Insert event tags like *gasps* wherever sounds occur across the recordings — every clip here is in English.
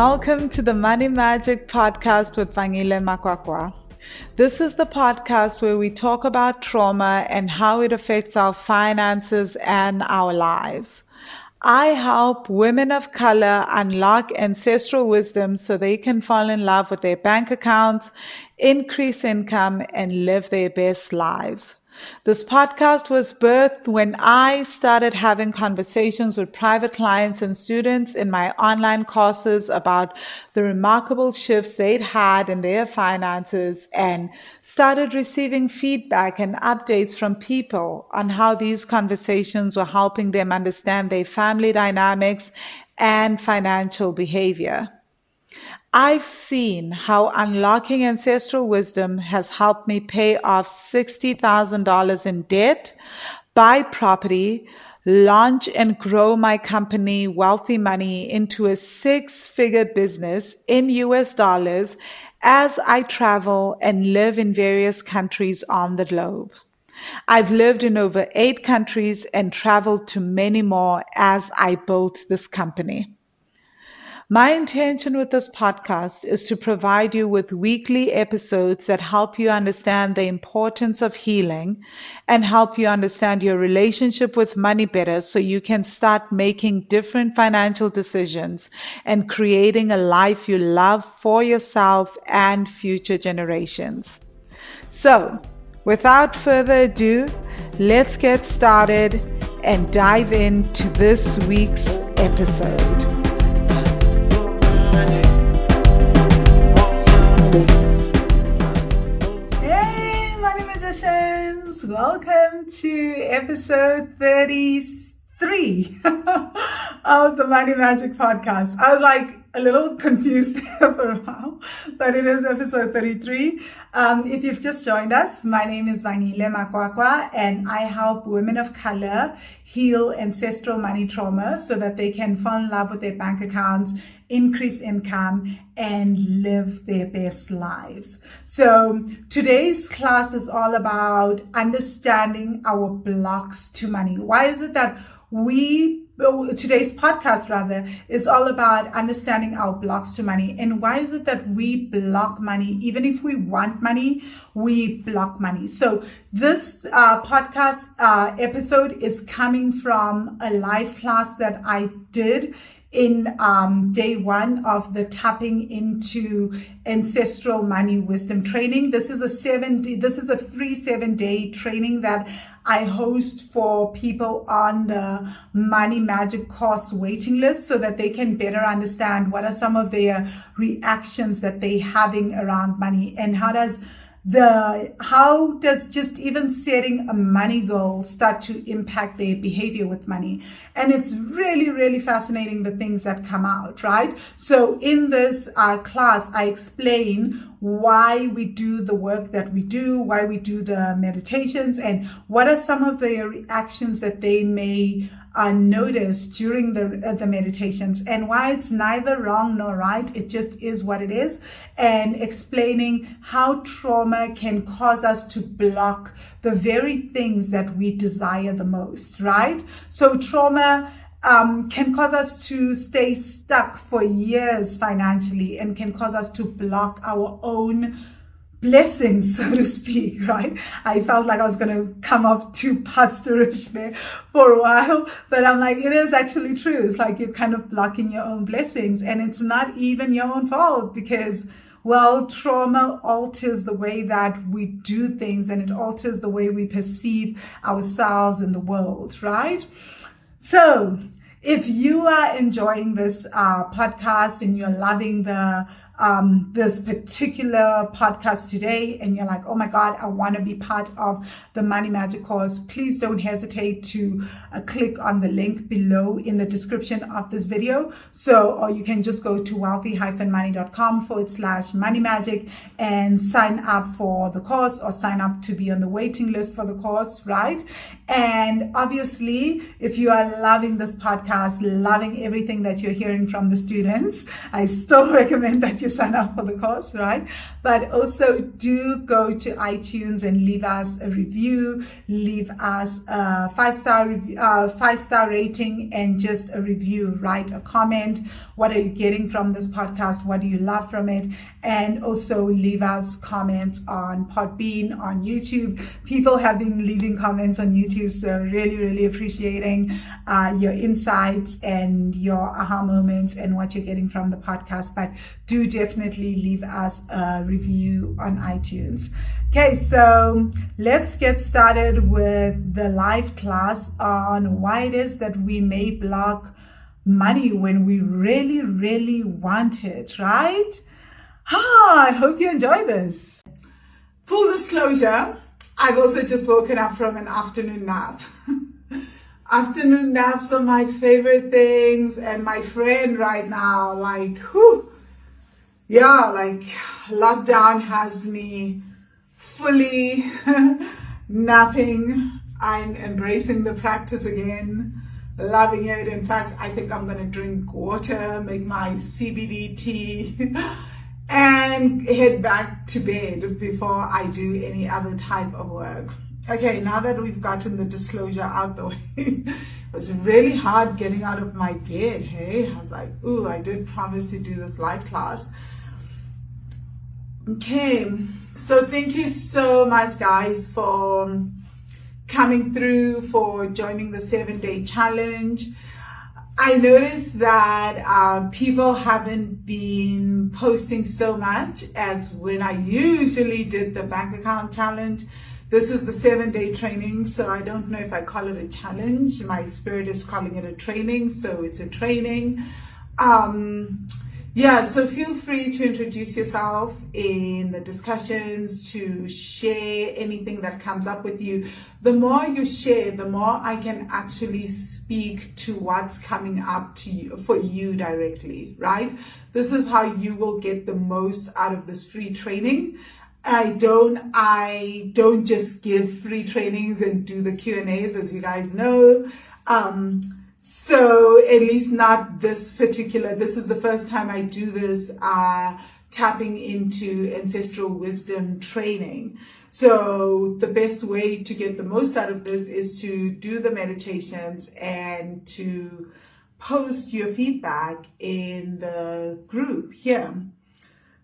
welcome to the Money Magic Podcast with Vangile Makwakwa. This is the podcast where we talk about trauma and how it affects our finances and our lives. I help women of color unlock ancestral wisdom so they can fall in love with their bank accounts, increase income, and live their best lives. This podcast was birthed when I started having conversations with private clients and students in my online courses about the remarkable shifts they'd had in their finances and started receiving feedback and updates from people on how these conversations were helping them understand their family dynamics and financial behavior. I've seen how unlocking ancestral wisdom has helped me pay off $60,000 in debt, buy property, launch and grow my company Wealthy Money into a six figure business in US dollars as I travel and live in various countries on the globe. I've lived in over eight countries and traveled to many more as I built this company. My intention with this podcast is to provide you with weekly episodes that help you understand the importance of healing and help you understand your relationship with money better so you can start making different financial decisions and creating a life you love for yourself and future generations. So, without further ado, let's get started and dive into this week's episode. Welcome to episode 33 *laughs* of the Money Magic Podcast. I was like a little confused *laughs* there for a while, but it is episode 33. Um, if you've just joined us, my name is Vangile Makwakwa, and I help women of color heal ancestral money trauma so that they can fall in love with their bank accounts increase income, and live their best lives. So today's class is all about understanding our blocks to money. Why is it that we today's podcast rather is all about understanding our blocks to money and why is it that we block money even if we want money we block money so this uh, podcast uh, episode is coming from a live class that i did in um, day one of the tapping into ancestral money wisdom training. This is a seven day, this is a free seven day training that I host for people on the money magic course waiting list so that they can better understand what are some of their reactions that they're having around money and how does the how does just even setting a money goal start to impact their behavior with money? And it's really really fascinating the things that come out right? So in this uh, class i explain why we do the work that we do why we do the meditations and what are some of the reactions that they may uh, notice during the uh, the meditations. And why it's neither wrong nor right it just is what it is. And explaining how trauma can cause us to block the very things that we desire the most right? So trauma um, can cause us to stay stuck for years financially and can cause us to block our own blessings, so to speak, *laughs* right? I felt like I was going to come off too pastorish there for a while, but I'm like, it is actually true. It's like you're kind of blocking your own blessings and it's not even your own fault because well, trauma alters the way that we do things and it alters the way we perceive ourselves in the world, right? So, if you are enjoying this uh, podcast and you're loving the um, this particular podcast today and you're like, oh my God, I want to be part of the Money Magic course, please don't hesitate to uh, click on the link below in the description of this video. So, or you can just go to wealthy-money.com forward slash money magic and sign up for the course or sign up to be on the waiting list for the course, right? And obviously, if you are loving this podcast, loving everything that you're hearing from the students, I still *laughs* recommend that you sign up for the course, right? But also do go to iTunes and leave us a review, leave us a five star review, uh, five star rating and just a review, write a comment. What are you getting from this podcast? What do you love from it? And also leave us comments on Podbean, on YouTube. People have been leaving comments on YouTube. So really, really appreciating uh, your insights and your aha moments and what you're getting from the podcast. But do definitely leave us a review on iTunes. Okay, so let's get started with the live class on why it is that we may block money when we really, really want it, right? Ah, I hope you enjoy this. Full disclosure, I've also just woken up from an afternoon nap. *laughs* afternoon naps are my favorite things and my friend right now, like, whew, yeah, like lockdown has me fully *laughs* napping. I'm embracing the practice again, loving it. In fact, I think I'm going to drink water, make my CBD tea, *laughs* and head back to bed before I do any other type of work. Okay, now that we've gotten the disclosure out the *laughs* way, it was really hard getting out of my bed. Hey, I was like, ooh, I did promise to do this live class. Okay, so thank you so much, guys, for coming through, for joining the seven day challenge. I noticed that uh, people haven't been posting so much as when I usually did the bank account challenge. This is the seven day training, so I don't know if I call it a challenge. My spirit is calling it a training, so it's a training. Um, yeah, so feel free to introduce yourself in the discussions, to share anything that comes up with you. The more you share, the more I can actually speak to what's coming up to you for you directly, right? This is how you will get the most out of this free training. I don't, I don't just give free trainings and do the Q and A's, as you guys know. Um, so at least not this particular, this is the first time I do this, uh, tapping into ancestral wisdom training. So the best way to get the most out of this is to do the meditations and to post your feedback in the group here.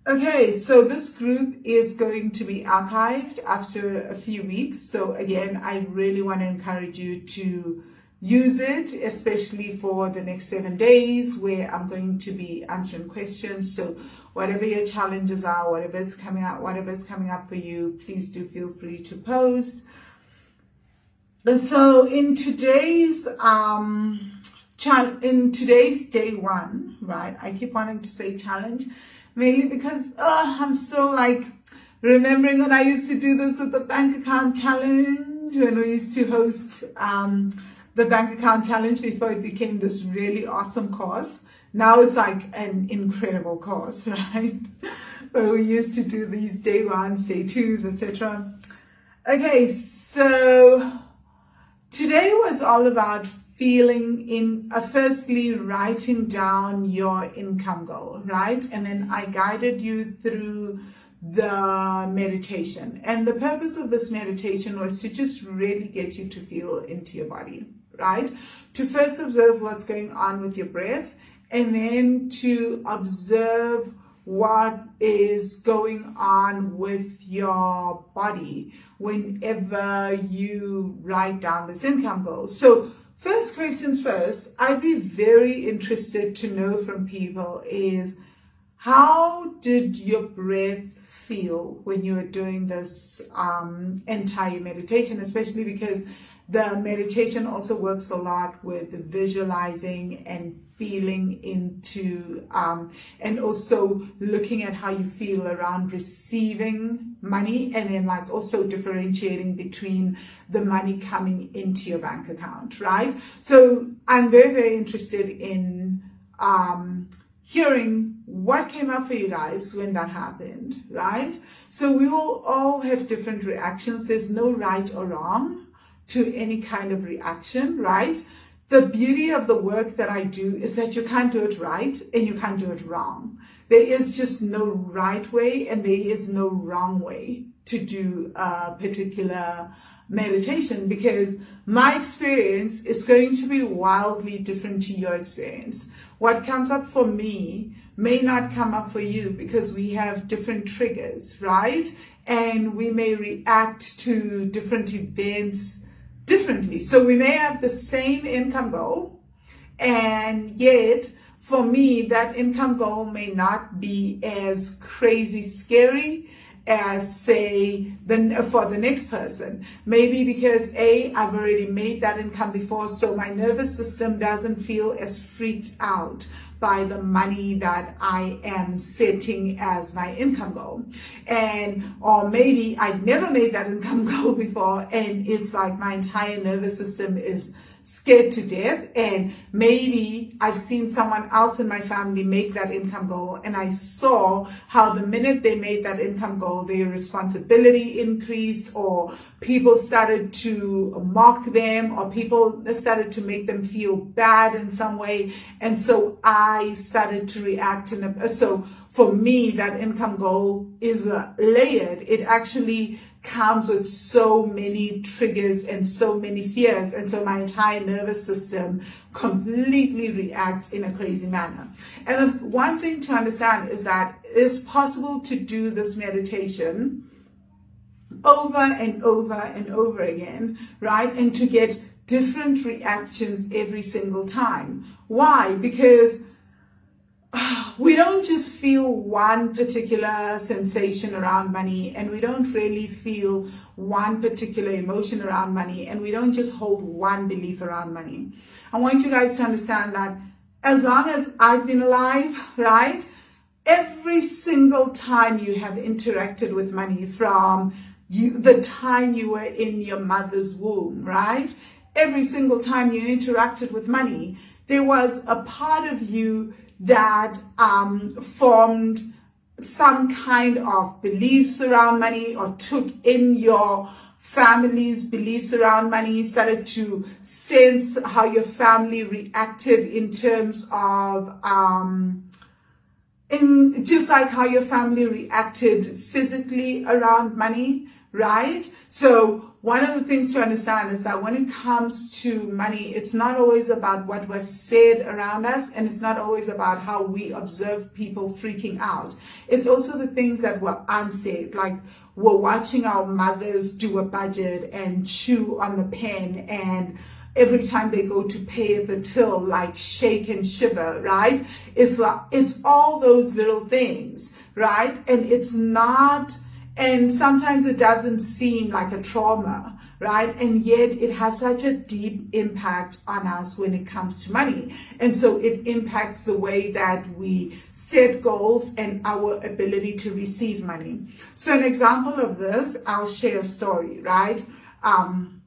Okay, so this group is going to be archived after a few weeks. So again, I really want to encourage you to use it, especially for the next seven days where I'm going to be answering questions. So whatever your challenges are, whatever is coming up, whatever is coming up for you, please do feel free to post. And so in today's um in today's day one, right? I keep wanting to say challenge, mainly because oh, I'm still like remembering when I used to do this with the bank account challenge when we used to host um the bank account challenge before it became this really awesome course. Now it's like an incredible course, *laughs* right? But we used to do these day ones, day twos, etc. Okay, so today was all about feeling in uh, firstly writing down your income goal right and then i guided you through the meditation and the purpose of this meditation was to just really get you to feel into your body right? To first observe what's going on with your breath and then to observe what is going on with your body whenever you write down this income goal. So first questions first, I'd be very interested to know from people is how did your breath feel when you were doing this um, entire meditation, especially because the meditation also works a lot with visualizing and feeling into, um, and also looking at how you feel around receiving money and then like also differentiating between the money coming into your bank account, right? So I'm very, very interested in, um, hearing what came up for you guys when that happened, right? So we will all have different reactions. There's no right or wrong to any kind of reaction, right? the beauty of the work that I do is that you can't do it right and you can't do it wrong. There is just no right way and there is no wrong way to do a particular meditation because my experience is going to be wildly different to your experience. What comes up for me may not come up for you because we have different triggers, right? And we may react to different events differently. So we may have the same income goal and yet for me, that income goal may not be as crazy scary as say for the next person. Maybe because A, I've already made that income before, so my nervous system doesn't feel as freaked out by the money that I am setting as my income goal. And, or maybe I've never made that income goal *laughs* before and it's like my entire nervous system is scared to death. And maybe I've seen someone else in my family make that income goal. And I saw how the minute they made that income goal, their responsibility increased or people started to mock them or people started to make them feel bad in some way. And so I started to react. And so for me, that income goal is layered. It actually comes with so many triggers and so many fears. And so my entire nervous system completely reacts in a crazy manner. And the one thing to understand is that it is possible to do this meditation over and over and over again, right? And to get different reactions every single time. Why? Because *sighs* we don't just feel one particular sensation around money and we don't really feel one particular emotion around money and we don't just hold one belief around money. I want you guys to understand that as long as I've been alive, *laughs* right? Every single time you have interacted with money from you, the time you were in your mother's womb, right? Every single time you interacted with money, there was a part of you that um, formed some kind of beliefs around money or took in your family's beliefs around money, started to sense how your family reacted in terms of, um, in just like how your family reacted physically around money, right? So one of the things to understand is that when it comes to money, it's not always about what was said around us and it's not always about how we observe people freaking out. It's also the things that were unsaid, like we're watching our mothers do a budget and chew on the pen and every time they go to pay at the till, like shake and shiver, right? It's like, it's all those little things, right? And it's not, and sometimes it doesn't seem like a trauma, right? And yet it has such a deep impact on us when it comes to money. And so it impacts the way that we set goals and our ability to receive money. So an example of this, I'll share a story, right? Um,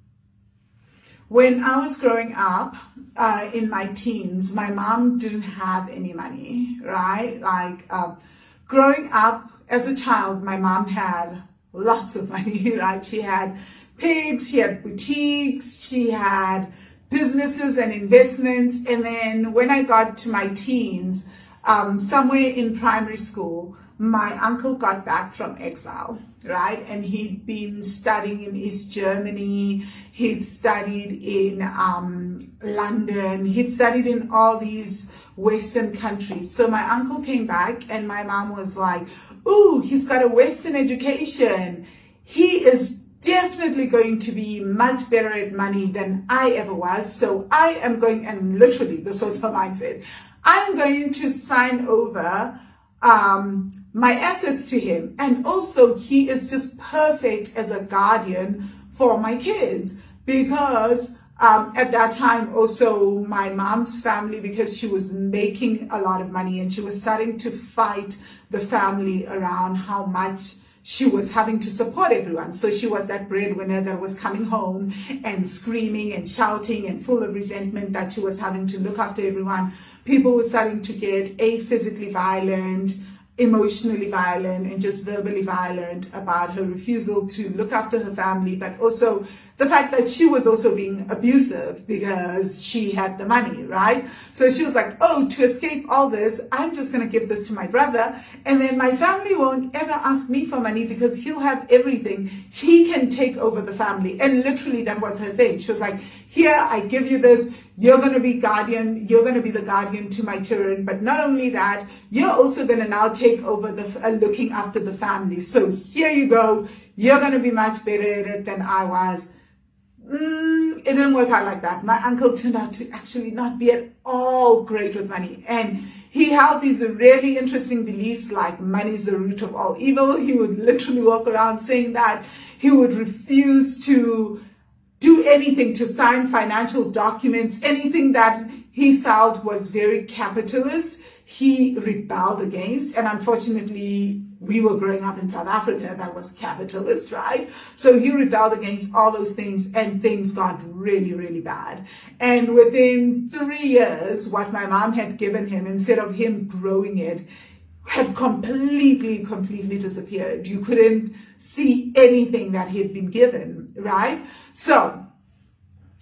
when I was growing up, uh, in my teens, my mom didn't have any money, right? Like, uh, growing up, as a child, my mom had lots of money, *laughs* right? She had pigs, she had boutiques, she had businesses and investments. And then when I got to my teens, um, somewhere in primary school, my uncle got back from exile, right? And he'd been studying in East Germany. He'd studied in um, London. He'd studied in all these Western countries. So my uncle came back and my mom was like, ooh, he's got a Western education. He is definitely going to be much better at money than I ever was. So I am going, and literally this was her mindset, I'm going to sign over um, my assets to him. And also he is just perfect as a guardian for my kids because um, at that time also my mom's family because she was making a lot of money and she was starting to fight the family around how much she was having to support everyone. So she was that breadwinner that was coming home and screaming and shouting and full of resentment that she was having to look after everyone. People were starting to get a physically violent, emotionally violent and just verbally violent about her refusal to look after her family, but also the fact that she was also being abusive because she had the money, right? So she was like, oh, to escape all this, I'm just going to give this to my brother. And then my family won't ever ask me for money because he'll have everything. He can take over the family. And literally that was her thing. She was like, here, I give you this. You're going to be guardian. You're going to be the guardian to my children. But not only that, you're also going to now take over the uh, looking after the family. So here you go. You're going to be much better at it than I was. Mm, it didn't work out like that. My uncle turned out to actually not be at all great with money. And he held these really interesting beliefs like money is the root of all evil. He would literally walk around saying that. He would refuse to do anything to sign financial documents, anything that he felt was very capitalist, he rebelled against. And unfortunately, we were growing up in South Africa that was capitalist, *laughs* right? So he rebelled against all those things and things got really, really bad. And within three years, what my mom had given him, instead of him growing it, had completely, completely disappeared. You couldn't see anything that he had been given, right? So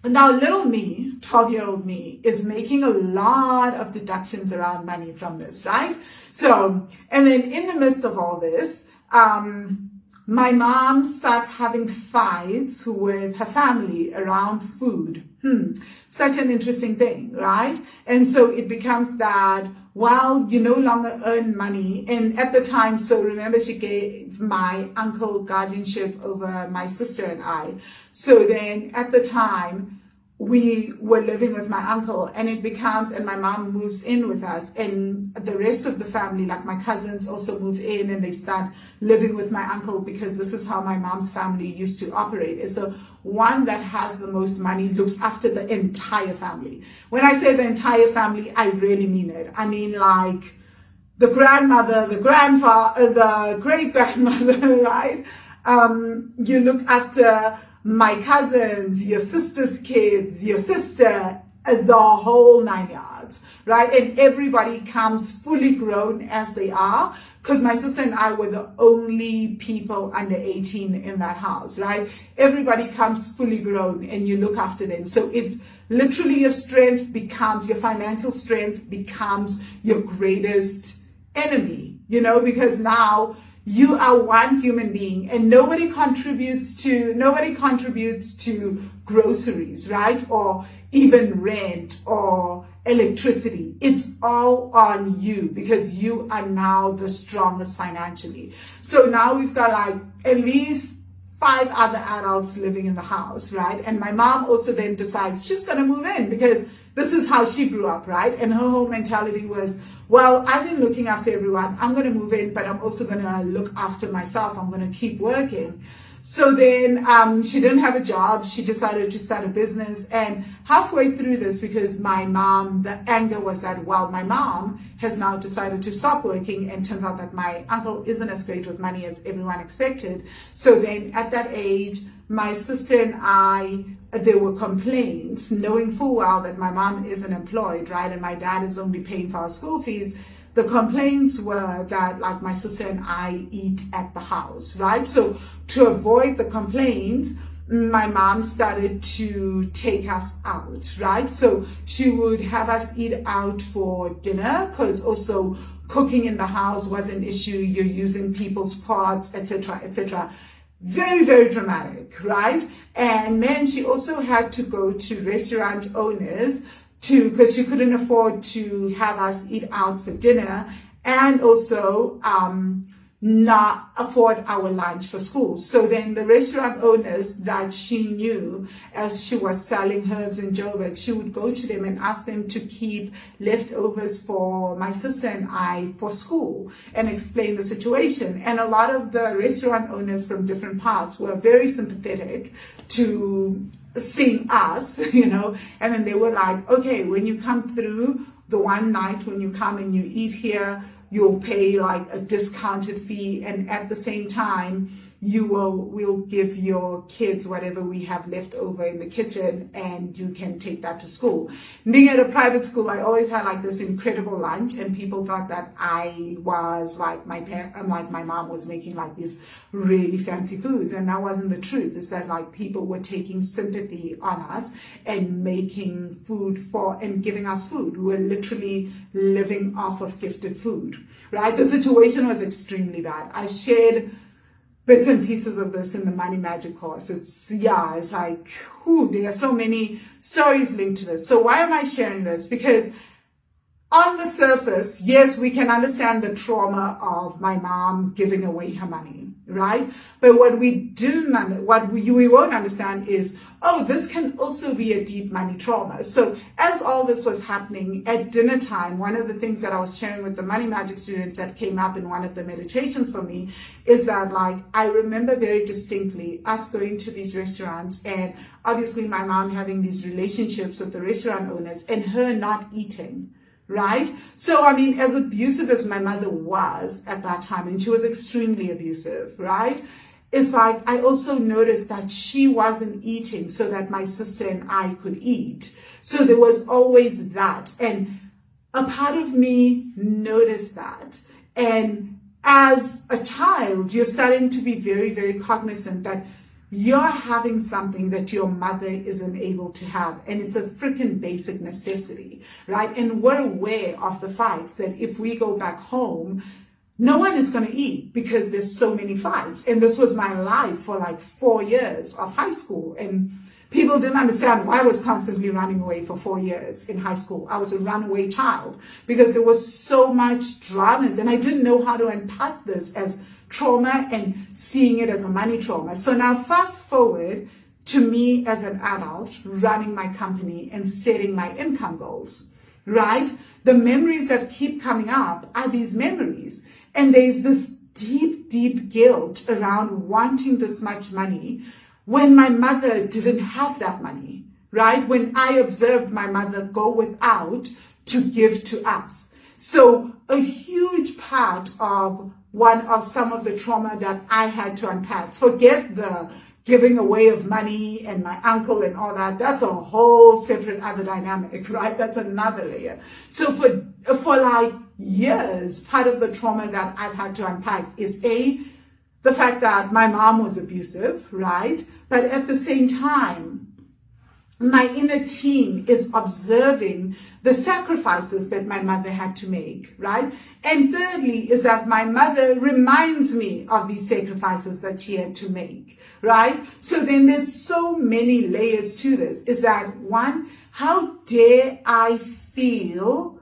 now little me, 12 year old me, is making a lot of deductions around money from this, right? So, and then in the midst of all this, um, my mom starts having fights with her family around food. Hmm. Such an interesting thing, right? And so it becomes that, well, you no longer earn money. And at the time, so remember she gave my uncle guardianship over my sister and I. So then at the time, we were living with my uncle and it becomes and my mom moves in with us and the rest of the family like my cousins also move in and they start living with my uncle because this is how my mom's family used to operate. Is the one that has the most money looks after the entire family. When i say the entire family i really mean it. I mean like the grandmother the grandfather the great grandmother *laughs* right? Um, you look after my cousins, your sister's kids, your sister, the whole nine yards, right? And everybody comes fully grown as they are, because my sister and I were the only people under 18 in that house, right? Everybody comes fully grown and you look after them. So it's literally your strength becomes, your financial strength becomes your greatest enemy, you know, because now you are one human being and nobody contributes to nobody contributes to groceries right? Or even rent or electricity. It's all on you because you are now the strongest financially. So now we've got like at least five other adults living in the house right and my mom also then decides she's going to move in because this is how she grew up, right? And her whole mentality was, well, I've been looking after everyone. I'm going to move in, but I'm also going to look after myself. I'm going to keep working. So then um, she didn't have a job. She decided to start a business. And halfway through this, because my mom, the anger was that, well, my mom has now decided to stop working. And turns out that my uncle isn't as great with money as everyone expected. So then at that age, my sister and I, there were complaints, knowing full well that my mom isn't employed, right? And my dad is only paying for our school fees the complaints were that like my sister and I eat at the house, right? So to avoid the complaints, my mom started to take us out, right? So she would have us eat out for dinner because also cooking in the house was an issue. You're using people's pots, etc., etc. Very, very dramatic, right? And then she also had to go to restaurant owners to because she couldn't afford to have us eat out for dinner and also um, not afford our lunch for school. So then the restaurant owners that she knew as she was selling herbs in Joburg, she would go to them and ask them to keep leftovers for my sister and I for school and explain the situation. And a lot of the restaurant owners from different parts were very sympathetic to seeing us, *laughs* you know, and then they were like, okay, when you come through the one night when you come and you eat here, you'll pay like a discounted fee and at the same time you will will give your kids whatever we have left over in the kitchen and you can take that to school. Being at a private school i always had like this incredible lunch and people thought that i was like my parent um, like my mom was making like these really fancy foods and that wasn't the truth. Is that like people were taking sympathy on us and making food for and giving us food. We were literally living off of gifted food right the situation was extremely bad i've shared bits and pieces of this in the money magic course. It's, yeah, it's like, whew, there are so many stories linked to this. So why am I sharing this? Because on the surface, yes, we can understand the trauma of my mom giving away her money, right? But what we didn't, what we, we won't understand is, oh, this can also be a deep money trauma. So as all this was happening at dinner time, one of the things that I was sharing with the money magic students that came up in one of the meditations for me is that like, I remember very distinctly us going to these restaurants and obviously my mom having these relationships with the restaurant owners and her not eating right? So, I mean, as abusive as my mother was at that time, and she was extremely abusive, right? It's like I also noticed that she wasn't eating so that my sister and I could eat. So there was always that. And a part of me noticed that. And as a child, you're starting to be very, very cognizant that you're having something that your mother isn't able to have. And it's a freaking basic necessity, right? And we're aware of the fights that if we go back home, no one is going to eat because there's so many fights. And this was my life for like four years of high school. And people didn't understand why I was constantly running away for four years in high school. I was a runaway child because there was so much dramas and I didn't know how to unpack this as trauma and seeing it as a money trauma. So now fast forward to me as an adult running my company and setting my income goals, right? The memories that keep coming up are these memories. And there's this deep, deep guilt around wanting this much money when my mother didn't have that money, right? When I observed my mother go without to give to us. So a huge part of one of some of the trauma that I had to unpack. Forget the giving away of money and my uncle and all that. That's a whole separate other dynamic, *laughs* right? That's another layer. So for, for like years, part of the trauma that I've had to unpack is A, the fact that my mom was abusive, right? But at the same time, my inner team is observing the sacrifices that my mother had to make, right? And thirdly is that my mother reminds me of these sacrifices that she had to make, right? So then there's so many layers to this. Is that one, how dare I feel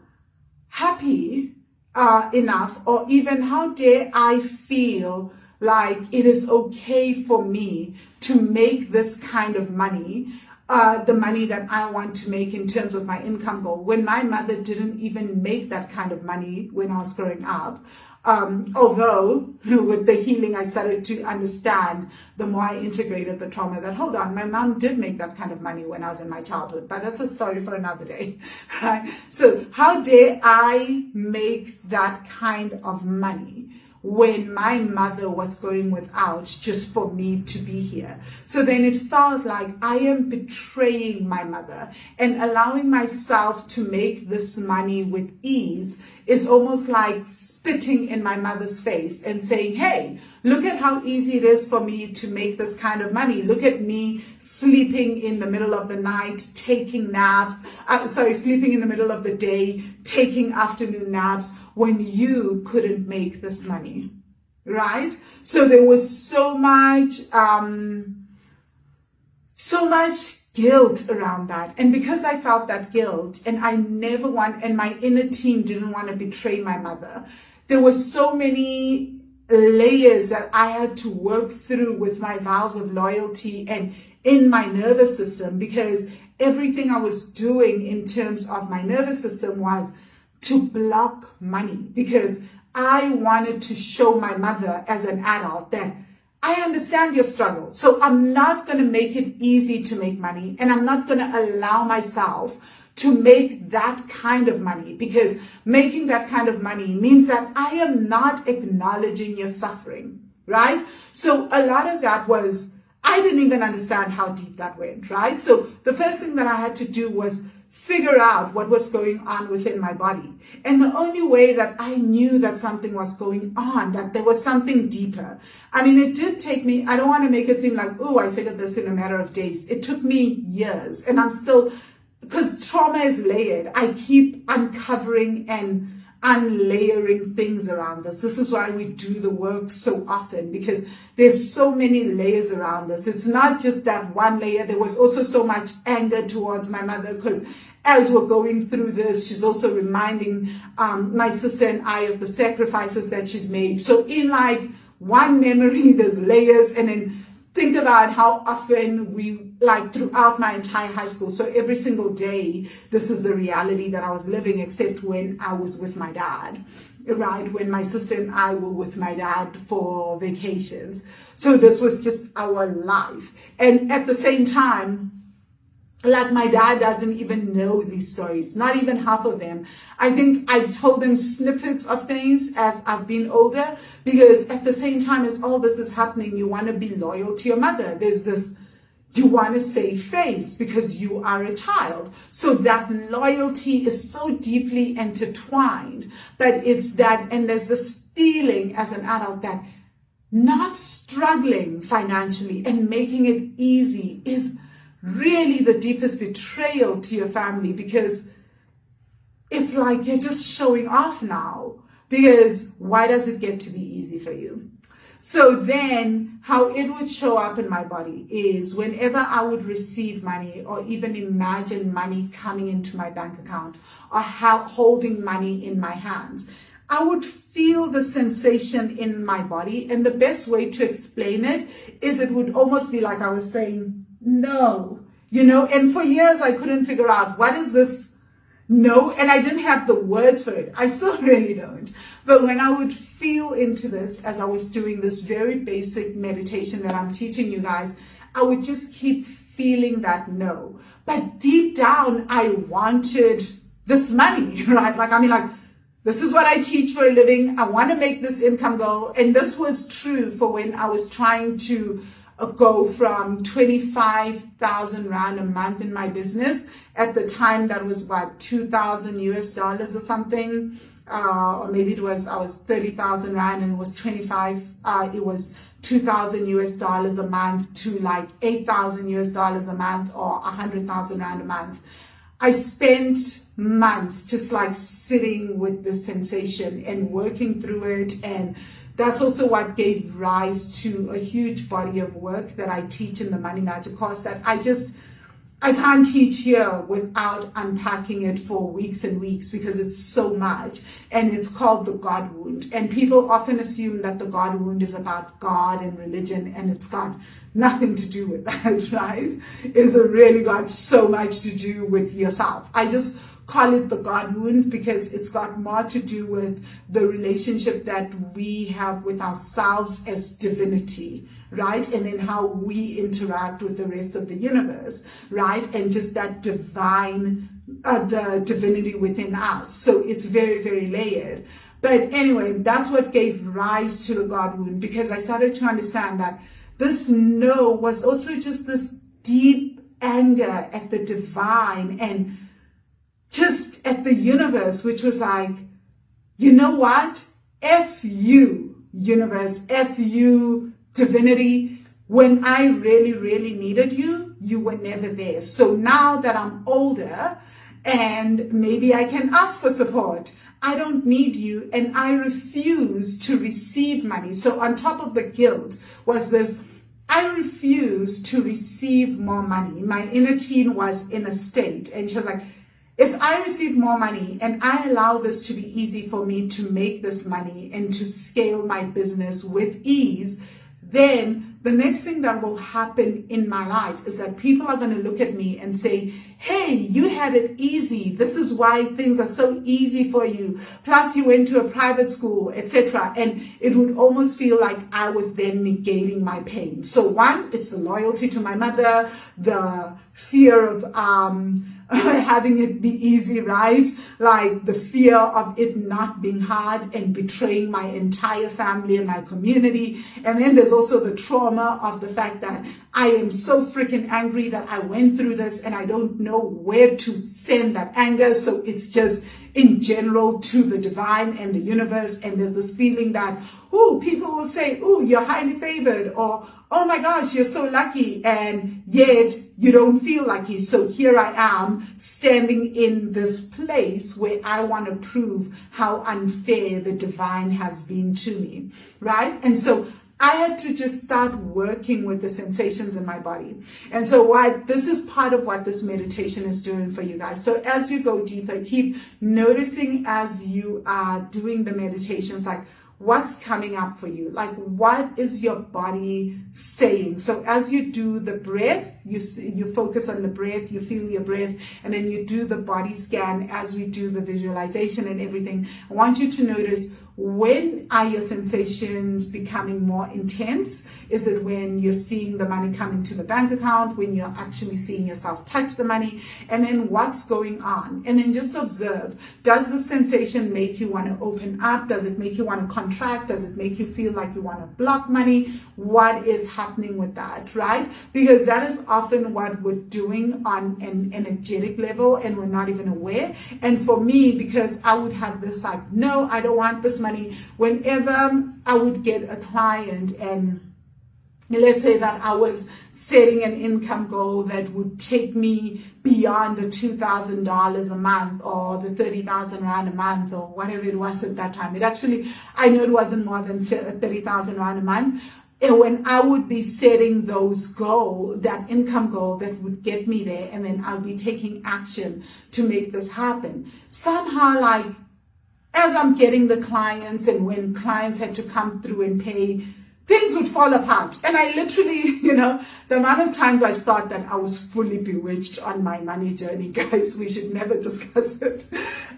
happy uh, enough or even how dare I feel like it is okay for me to make this kind of money uh, the money that I want to make in terms of my income goal. When my mother didn't even make that kind of money when I was growing up, um, although *laughs* with the healing, I started to understand the more I integrated the trauma that, hold on, my mom did make that kind of money when I was in my childhood, but that's a story for another day, *laughs* right? So how dare I make that kind of money? When my mother was going without just for me to be here. So then it felt like I am betraying my mother and allowing myself to make this money with ease is almost like spitting in my mother's face and saying, Hey, look at how easy it is for me to make this kind of money. Look at me sleeping in the middle of the night, taking naps, uh, sorry, sleeping in the middle of the day, taking afternoon naps when you couldn't make this money. Right? So there was so much, um, so much guilt around that. And because I felt that guilt and I never want, and my inner team didn't want to betray my mother, there were so many layers that I had to work through with my vows of loyalty and in my nervous system because everything I was doing in terms of my nervous system was to block money because I wanted to show my mother as an adult that I understand your struggle. So I'm not going to make it easy to make money and I'm not going to allow myself to make that kind of money because making that kind of money means that I am not acknowledging your suffering, right? So a lot of that was, I didn't even understand how deep that went, right? So the first thing that I had to do was figure out what was going on within my body. And the only way that I knew that something was going on, that there was something deeper. I mean, it did take me, I don't want to make it seem like, oh, I figured this in a matter of days. It took me years and I'm still, because trauma is layered. I keep uncovering and unlayering things around us. This is why we do the work so often because there's so many layers around us. It's not just that one layer. There was also so much anger towards my mother because as we're going through this, she's also reminding um, my sister and I of the sacrifices that she's made. So in like one memory, *laughs* there's layers and then think about how often we like throughout my entire high school so every single day this is the reality that i was living except when i was with my dad right? When my sister and i were with my dad for vacations. So this was just our life. And at the same time like my dad doesn't even know these stories, not even half of them. I think I've told him snippets of things as I've been older because at the same time as all this is happening, you want to be loyal to your mother. There's this, you want to save face because you are a child. So that loyalty is so deeply intertwined that it's that, and there's this feeling as an adult that not struggling financially and making it easy is really the deepest betrayal to your family because it's like you're just showing off now. Because why does it get to be easy for you? So then, how it would show up in my body is whenever I would receive money or even imagine money coming into my bank account or holding money in my hands, I would feel the sensation in my body. And the best way to explain it is it would almost be like I was saying, no. You know, and for years I couldn't figure out what is this no, and I didn't have the words for it. I still *laughs* really don't. But when I would feel into this as I was doing this very basic meditation that I'm teaching you guys, I would just keep feeling that no. But deep down, I wanted this money, *laughs* right? Like, I mean, like, this is what I teach for a living. I want to make this income goal. And this was true for when I was trying to go from 25,000 rand a month in my business. At the time, that was what, 2,000 US dollars or something. Uh, or maybe it was, I was 30,000 rand and it was 25, uh, it was 2,000 US dollars a month to like 8,000 US dollars a month or 100,000 rand a month. I spent months just like sitting with the sensation and working through it and that's also what gave rise to a huge body of work that I teach in the Money Magic course that I just, I can't teach here without unpacking it for weeks and weeks because it's so much. And it's called the God wound. And people often assume that the God wound is about God and religion, and it's got nothing to do with *laughs* that, right? It's really got so much to do with yourself. I just call it the God wound because it's got more to do with the relationship that we have with ourselves as divinity, right? And then how we interact with the rest of the universe, right? And just that divine, uh, the divinity within us. So it's very, very layered. But anyway, that's what gave rise to the God wound because I started to understand that this no was also just this deep anger at the divine and just at the universe, which was like, you know what? F you, universe, F you, divinity. When I really, really needed you, you were never there. So now that I'm older and maybe I can ask for support, I don't need you and I refuse to receive money. So on top of the guilt was this, I refuse to receive more money. My inner teen was in a state and she was like, if I receive more money and I allow this to be easy for me to make this money and to scale my business with ease, then the next thing that will happen in my life is that people are going to look at me and say, Hey, you had it easy. This is why things are so easy for you. Plus you went to a private school, etc. And it would almost feel like I was then negating my pain. So one, it's the loyalty to my mother, the fear of, um, *laughs* having it be easy, right? Like the fear of it not being hard and betraying my entire family and my community. And then there's also the trauma of the fact that I am so freaking angry that I went through this and I don't know where to send that anger. So it's just in general to the divine and the universe. And there's this feeling that, oh, people will say, oh, you're highly favored or, oh my gosh, you're so lucky. And yet you don't feel lucky. So here I am standing in this place where I want to prove how unfair the divine has been to me. Right. And so I had to just start working with the sensations in my body. And so why this is part of what this meditation is doing for you guys. So as you go deeper, keep noticing as you are doing the meditations, like what's coming up for you like what is your body saying so as you do the breath you you focus on the breath you feel your breath and then you do the body scan as we do the visualization and everything i want you to notice when are your sensations becoming more intense? Is it when you're seeing the money come into the bank account, when you're actually seeing yourself touch the money? And then what's going on? And then just observe. Does the sensation make you want to open up? Does it make you want to contract? Does it make you feel like you want to block money? What is happening with that, right? Because that is often what we're doing on an energetic level and we're not even aware. And for me, because I would have this like, no, I don't want this money. Whenever I would get a client and let's say that I was setting an income goal that would take me beyond the $2,000 a month or the 30,000 Rand a month or whatever it was at that time. It actually, I know it wasn't more than 30,000 Rand a month. And when I would be setting those goal, that income goal that would get me there, and then I'll be taking action to make this happen. Somehow like as I'm getting the clients and when clients had to come through and pay, things would fall apart. And I literally, *laughs* you know, the amount of times I thought that I was fully bewitched on my money journey, *laughs* guys, we should never discuss it.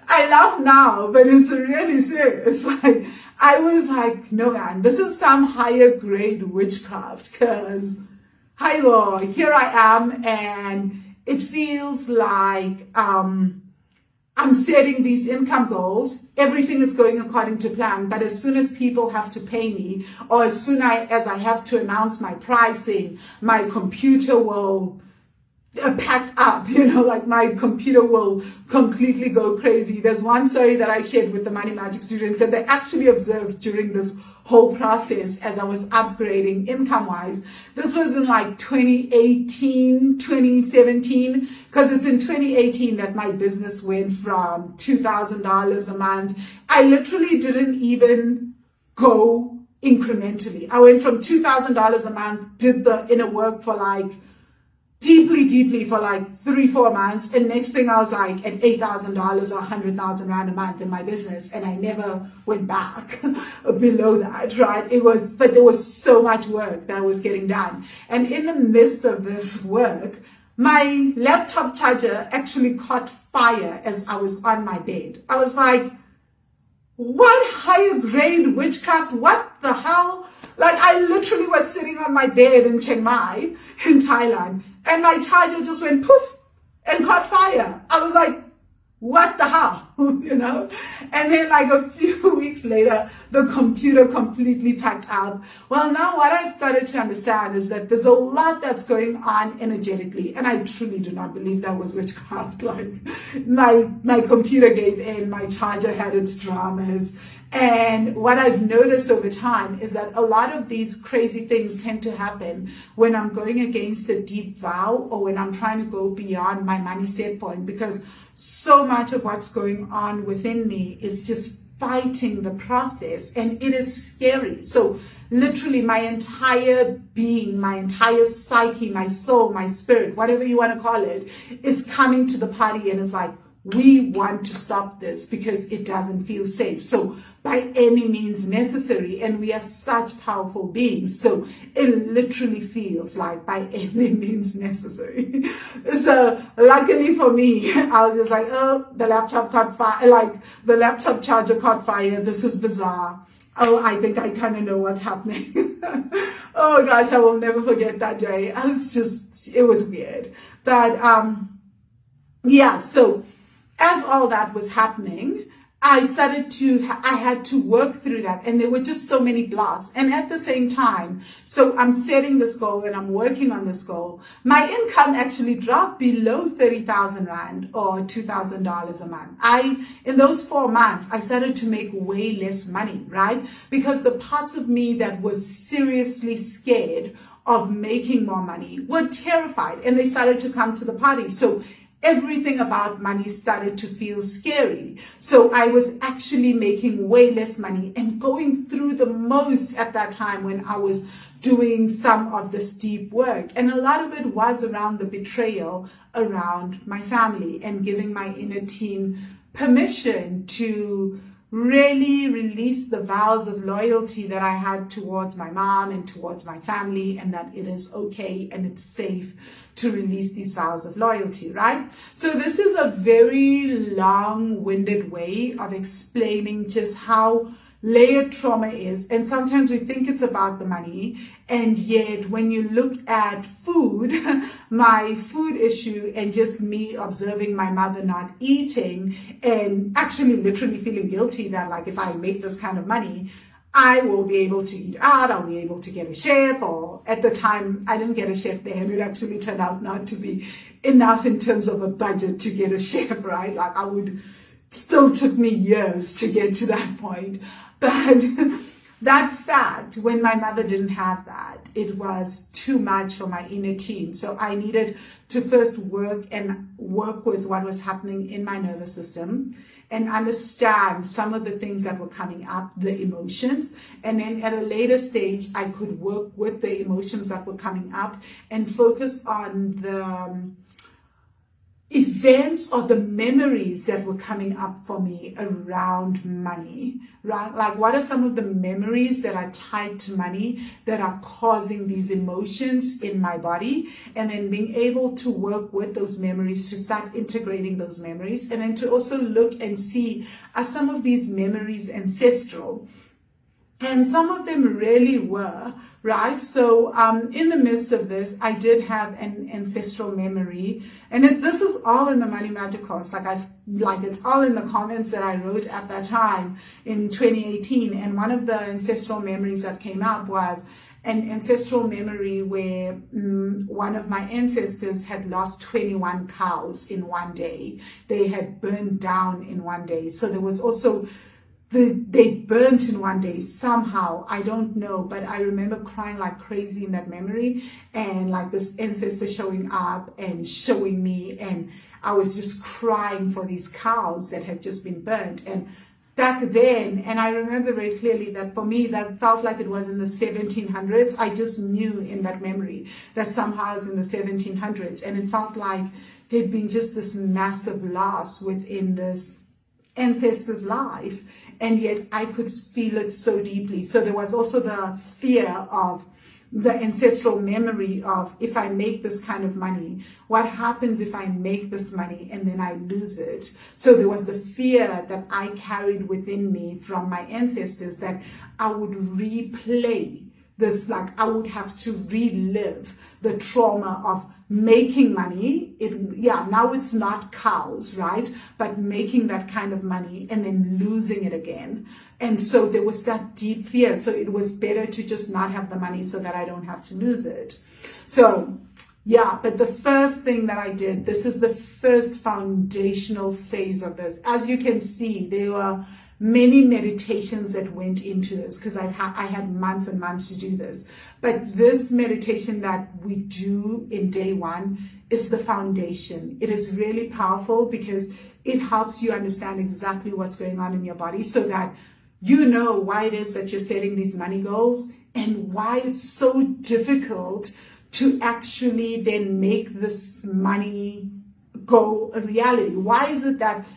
I laugh now, but it's really serious. *laughs* Like, I was like, no man, this is some higher grade witchcraft because, hi Lord, here I am and it feels like, um, I'm setting these income goals. Everything is going according to plan. But as soon as people have to pay me, or as soon as I have to announce my pricing, my computer will Uh, packed up, *laughs* you know, like my computer will completely go crazy. There's one story that I shared with the Money Magic students that they actually observed during this whole process as I was upgrading income wise. This was in like 2018, 2017, because it's in 2018 that my business went from $2,000 a month. I literally didn't even go incrementally. I went from $2,000 a month, did the inner work for like deeply, deeply for like three, four months. And next thing I was like at $8,000 or 100,000 Rand a month in my business. And I never went back *laughs* below that, right? It was, but there was so much work that I was getting done. And in the midst of this work, my laptop charger actually caught fire as I was on my bed. I was like, what higher grade witchcraft? What the hell? Like I literally was sitting on my bed in Chiang Mai in Thailand and my charger just went poof and caught fire. I was like, what the hell, *laughs* you know? And then like a few *laughs* weeks later, the computer completely packed up. Well, now what I've started to understand is that there's a lot that's going on energetically. And I truly do not believe that was witchcraft. *laughs* Like my, my computer gave in, my charger had its dramas and what I've noticed over time is that a lot of these crazy things tend to happen when I'm going against a deep vow or when I'm trying to go beyond my money set point because so much of what's going on within me is just fighting the process and it is scary. So literally my entire being, my entire psyche, my soul, my spirit, whatever you want to call it, is coming to the party and is like, we want to stop this because it doesn't feel safe. So by any means necessary. And we are such powerful beings. So it literally feels like by *laughs* any means necessary. *laughs* so luckily for me, *laughs* I was just like, oh, the laptop caught fire, like the laptop charger caught fire. This is bizarre. Oh, I think I kind of know what's happening. oh gosh, I will never forget that day. I was just, it was weird. But, um, yeah, so as all that was happening, I started to, I had to work through that. And there were just so many blocks. And at the same time, so I'm setting this goal and I'm working on this goal. My income actually dropped below 30,000 Rand or $2,000 a month. I, in those four months, I started to make way less money, right? Because the parts of me that was seriously scared of making more money were terrified and they started to come to the party. So everything about money started to feel scary. So I was actually making way less money and going through the most at that time when I was doing some of this deep work. And a lot of it was around the betrayal around my family and giving my inner team permission to really release the vows of loyalty that I had towards my mom and towards my family, and that it is okay and it's safe to release these vows of loyalty, right? So, this is a very long winded way of explaining just how layered trauma is. And sometimes we think it's about the money. And yet when you look at food, *laughs* my food issue and just me observing my mother not eating and actually literally feeling guilty that like if I make this kind of money, I will be able to eat out. I'll be able to get a chef or at the time I didn't get a chef there and it actually turned out not to be enough in terms of a budget to get a *laughs* chef, right? Like I would still took me years to get to that point. But *laughs* that fact, when my mother didn't have that, it was too much for my inner teen. So I needed to first work and work with what was happening in my nervous system and understand some of the things that were coming up, the emotions. And then at a later stage, I could work with the emotions that were coming up and focus on the, um, events or the memories that were coming up for me around money, right? Like, what are some of the memories that are tied to money that are causing these emotions in my body? And then being able to work with those memories to start integrating those memories and then to also look and see are some of these memories ancestral? And some of them really were, right? So, um, in the midst of this, I did have an ancestral memory. And it, this is all in the Money Magic course. Like I've, like it's all in the comments that I wrote at that time in 2018. And one of the ancestral memories that came up was an ancestral memory where um, one of my ancestors had lost 21 cows in one day. They had burned down in one day. So there was also the, they burnt in one day somehow. I don't know, but I remember crying like crazy in that memory and like this ancestor showing up and showing me. And I was just crying for these cows that had just been burnt. And back then, and I remember very clearly that for me, that felt like it was in the 1700s. I just knew in that memory that somehow it was in the 1700s. And it felt like there'd been just this massive loss within this ancestor's life and yet I could feel it so deeply. So there was also the fear of the ancestral memory of if I make this kind of money, what happens if I make this money and then I lose it? So there was the fear that I carried within me from my ancestors that I would replay this, like I would have to relive the trauma of making money it yeah now it's not cows right? But making that kind of money and then losing it again. And so there was that deep fear. So it was better to just not have the money so that i don't have to lose it. So yeah but the first thing that i did this is the first foundational phase of this. As you can see there were many meditations that went into this because I've ha- I had months and months to do this. But this meditation that we do in day one is the foundation. It is really powerful because it helps you understand exactly what's going on in your body so that you know why it is that you're setting these money goals and why it's so difficult to actually then make this money go a reality? Why is it that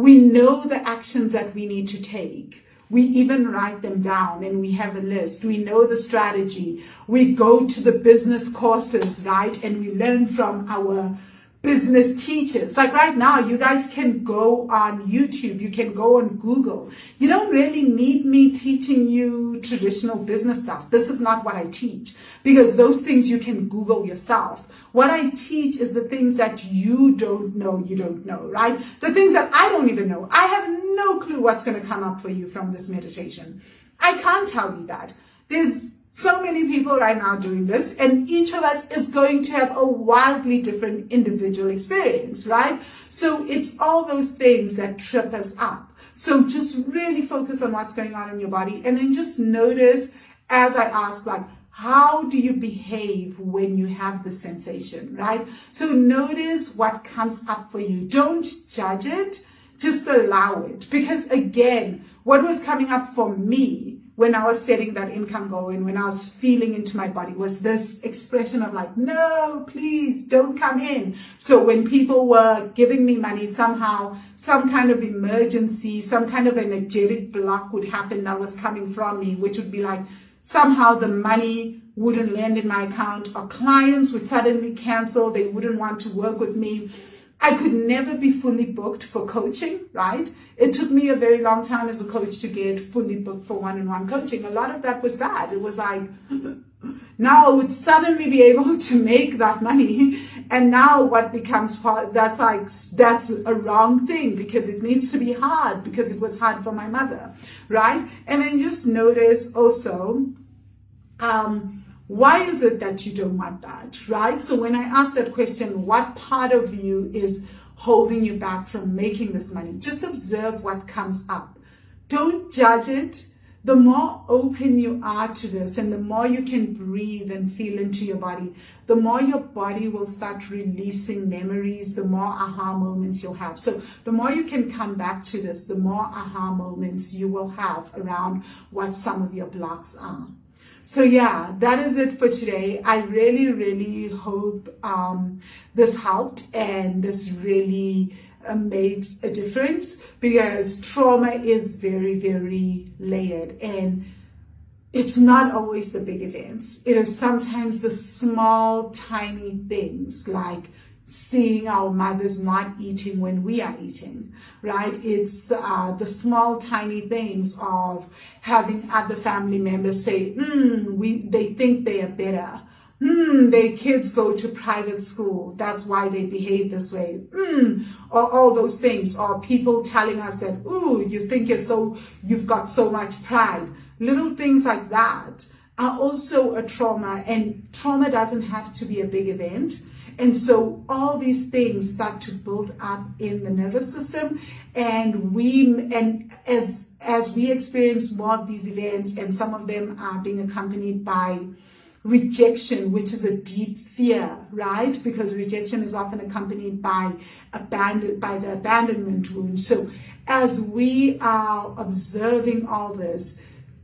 we know the actions that we need to take? We even write them down and we have a list. We know the strategy. We go to the business courses, right? And we learn from our business teachers. Like right now, you guys can go on YouTube, you can go on Google. You don't really need me teaching you traditional business stuff. This is not what I teach because those things you can Google yourself. What I teach is the things that you don't know, you don't know, right? The things that I don't even know. I have no clue what's going to come up for you from this meditation. I can't tell you that. There's so many people right now doing this, and each of us is going to have a wildly different individual experience, right? So it's all those things that trip us up. So just really focus on what's going on in your body and then just notice as I ask, like, how do you behave when you have the sensation, right? So notice what comes up for you. Don't judge it, just allow it. Because again, what was coming up for me when I was setting that income goal and when I was feeling into my body was this expression of like, no, please don't come in. So when people were giving me money, somehow some kind of emergency, some kind of energetic block would happen that was coming from me, which would be like, somehow the money wouldn't land in my account or clients would suddenly cancel. They wouldn't want to work with me. I could never be fully booked for coaching, right? It took me a very long time as a coach to get fully booked for one on one coaching. A lot of that was that. It was like, *gasps* now I would suddenly be able to make that money. And now what becomes part, that's like, that's a wrong thing because it needs to be hard because it was hard for my mother, right? And then just notice also, um, why is it that you don't want that, right? So when I ask that question, what part of you is holding you back from making this money? Just observe what comes up. Don't judge it. The more open you are to this and the more you can breathe and feel into your body, the more your body will start releasing memories, the more aha moments you'll have. So the more you can come back to this, the more aha moments you will have around what some of your blocks are. So yeah, that is it for today. I really, really hope um, this helped and this really uh, makes a difference because trauma is very, very layered and it's not always the big events. It is sometimes the small, tiny things like seeing our mothers not eating when we are eating, right? It's uh, the small, tiny things of having other family members say, hmm, we, they think they are better. Hmm, their kids go to private school. That's why they behave this way. Hmm, or all those things. Or people telling us that, ooh, you think you're so, you've got so much pride. Little things like that are also a trauma and trauma doesn't have to be a big event and so all these things start to build up in the nervous system. And we, and as, as we experience more of these events and some of them are being accompanied by rejection, which is a deep fear, right? Because rejection is often accompanied by abandon, by the abandonment wound. So as we are observing all this,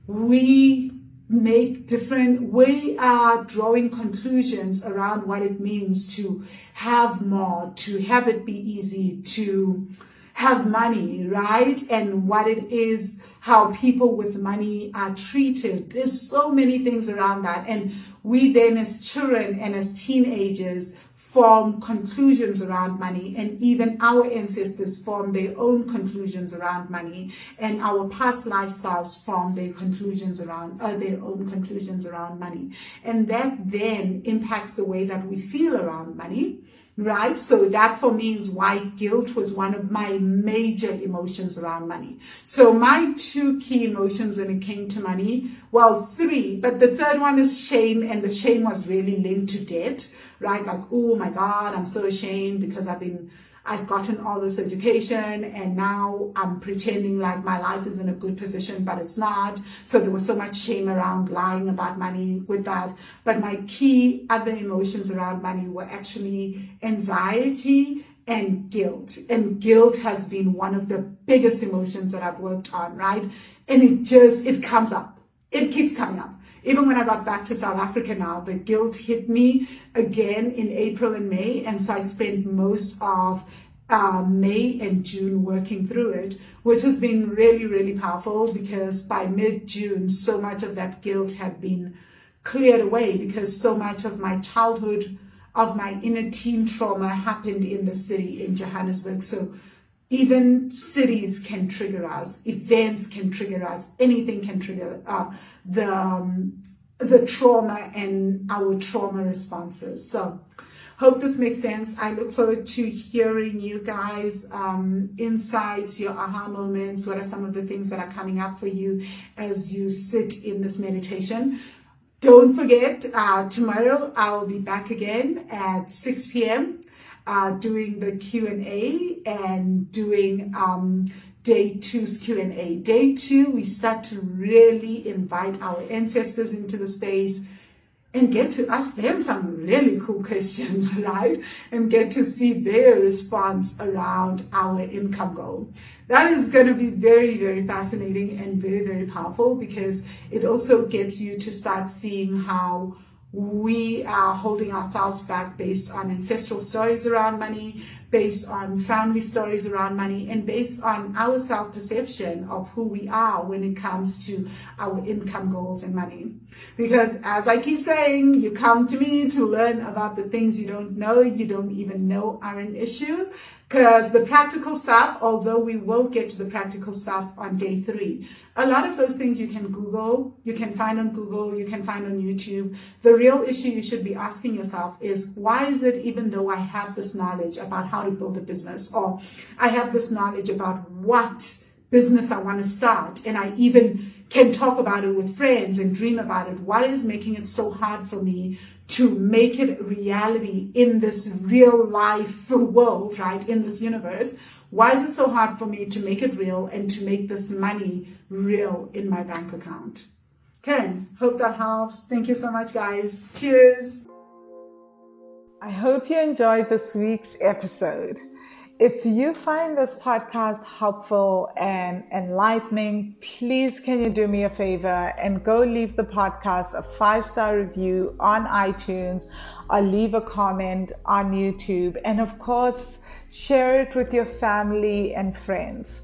we make different we are drawing conclusions around what it means to have more to have it be easy to have money right? And what it is how people with money are treated. There's so many things around that. And we then as children and as teenagers form conclusions around money and even our ancestors form their own conclusions around money and our past lifestyles form their conclusions around uh, their own conclusions around money. And that then impacts the way that we feel around money right? So that for me is why guilt was one of my major emotions around money. So my two key emotions when it came to money, well, three, but the third one is shame. And the shame was really linked to debt, right? Like, oh my God, I'm so ashamed because I've been I've gotten all this education and now I'm pretending like my life is in a good position, but it's not. So there was so much shame around lying about money with that. But my key other emotions around money were actually anxiety and guilt. And guilt has been one of the biggest emotions that I've worked on, right? And it just, it comes up. It keeps coming up even when I got back to South Africa now, the guilt hit me again in April and May. And so I spent most of uh, May and June working through it, which has been really, really powerful because by mid June, so much of that guilt had been cleared away because so much of my childhood, of my inner teen trauma happened in the city in Johannesburg. So even cities can trigger us, events can trigger us, anything can trigger uh, the, um, the trauma and our trauma responses. So, Hope this makes sense. I look forward to hearing you guys' um, insights, your aha moments. What are some of the things that are coming up for you as you sit in this meditation? Don't forget, uh, tomorrow I'll be back again at 6 p.m. Uh, doing the Q&A and doing um, day two's Q&A. Day two, we start to really invite our ancestors into the space and get to ask them some really cool *laughs* questions, right? And get to see their response around our income goal. That is going to be very, very fascinating and very, very powerful because it also gets you to start seeing how we are holding ourselves back based on ancestral stories around money, based on family stories around money, and based on our self perception of who we are when it comes to our income goals and money. Because as I keep saying, you come to me to learn about the things you don't know, you don't even know are an issue. Because the practical stuff, although we will get to the practical stuff on day three, a lot of those things you can Google, you can find on Google, you can find on YouTube. The real issue you should be asking yourself is why is it even though I have this knowledge about how build a business or I have this knowledge about what business I want to start and I even can talk about it with friends and dream about it. What is making it so hard for me to make it reality in this real life world, right? In this universe. Why is it so hard for me to make it real and to make this money real in my bank account? Ken, hope that helps. Thank you so much, guys. Cheers. I hope you enjoyed this week's episode. If you find this podcast helpful and enlightening, please can you do me a favor and go leave the podcast a five star review on iTunes or leave a comment on YouTube. And of course, share it with your family and friends.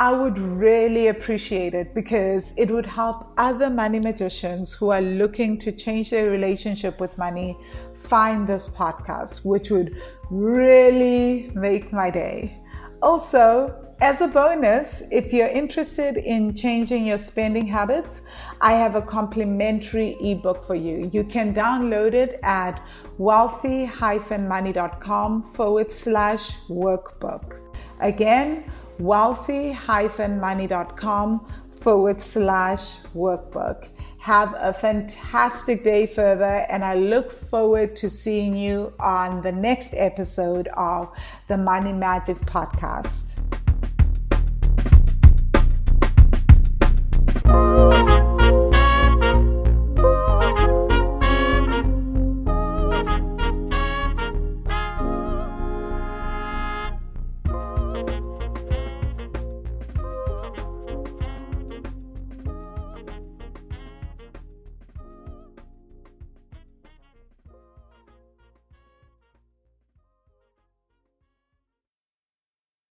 I would really appreciate it because it would help other money magicians who are looking to change their relationship with money find this podcast, which would really make my day. Also, as a bonus, if you're interested in changing your spending habits, I have a complimentary ebook for you. You can download it at wealthy-money.com forward slash workbook. Again, wealthy-money.com forward slash workbook. Have a fantastic day further, and I look forward to seeing you on the next episode of the Money Magic Podcast.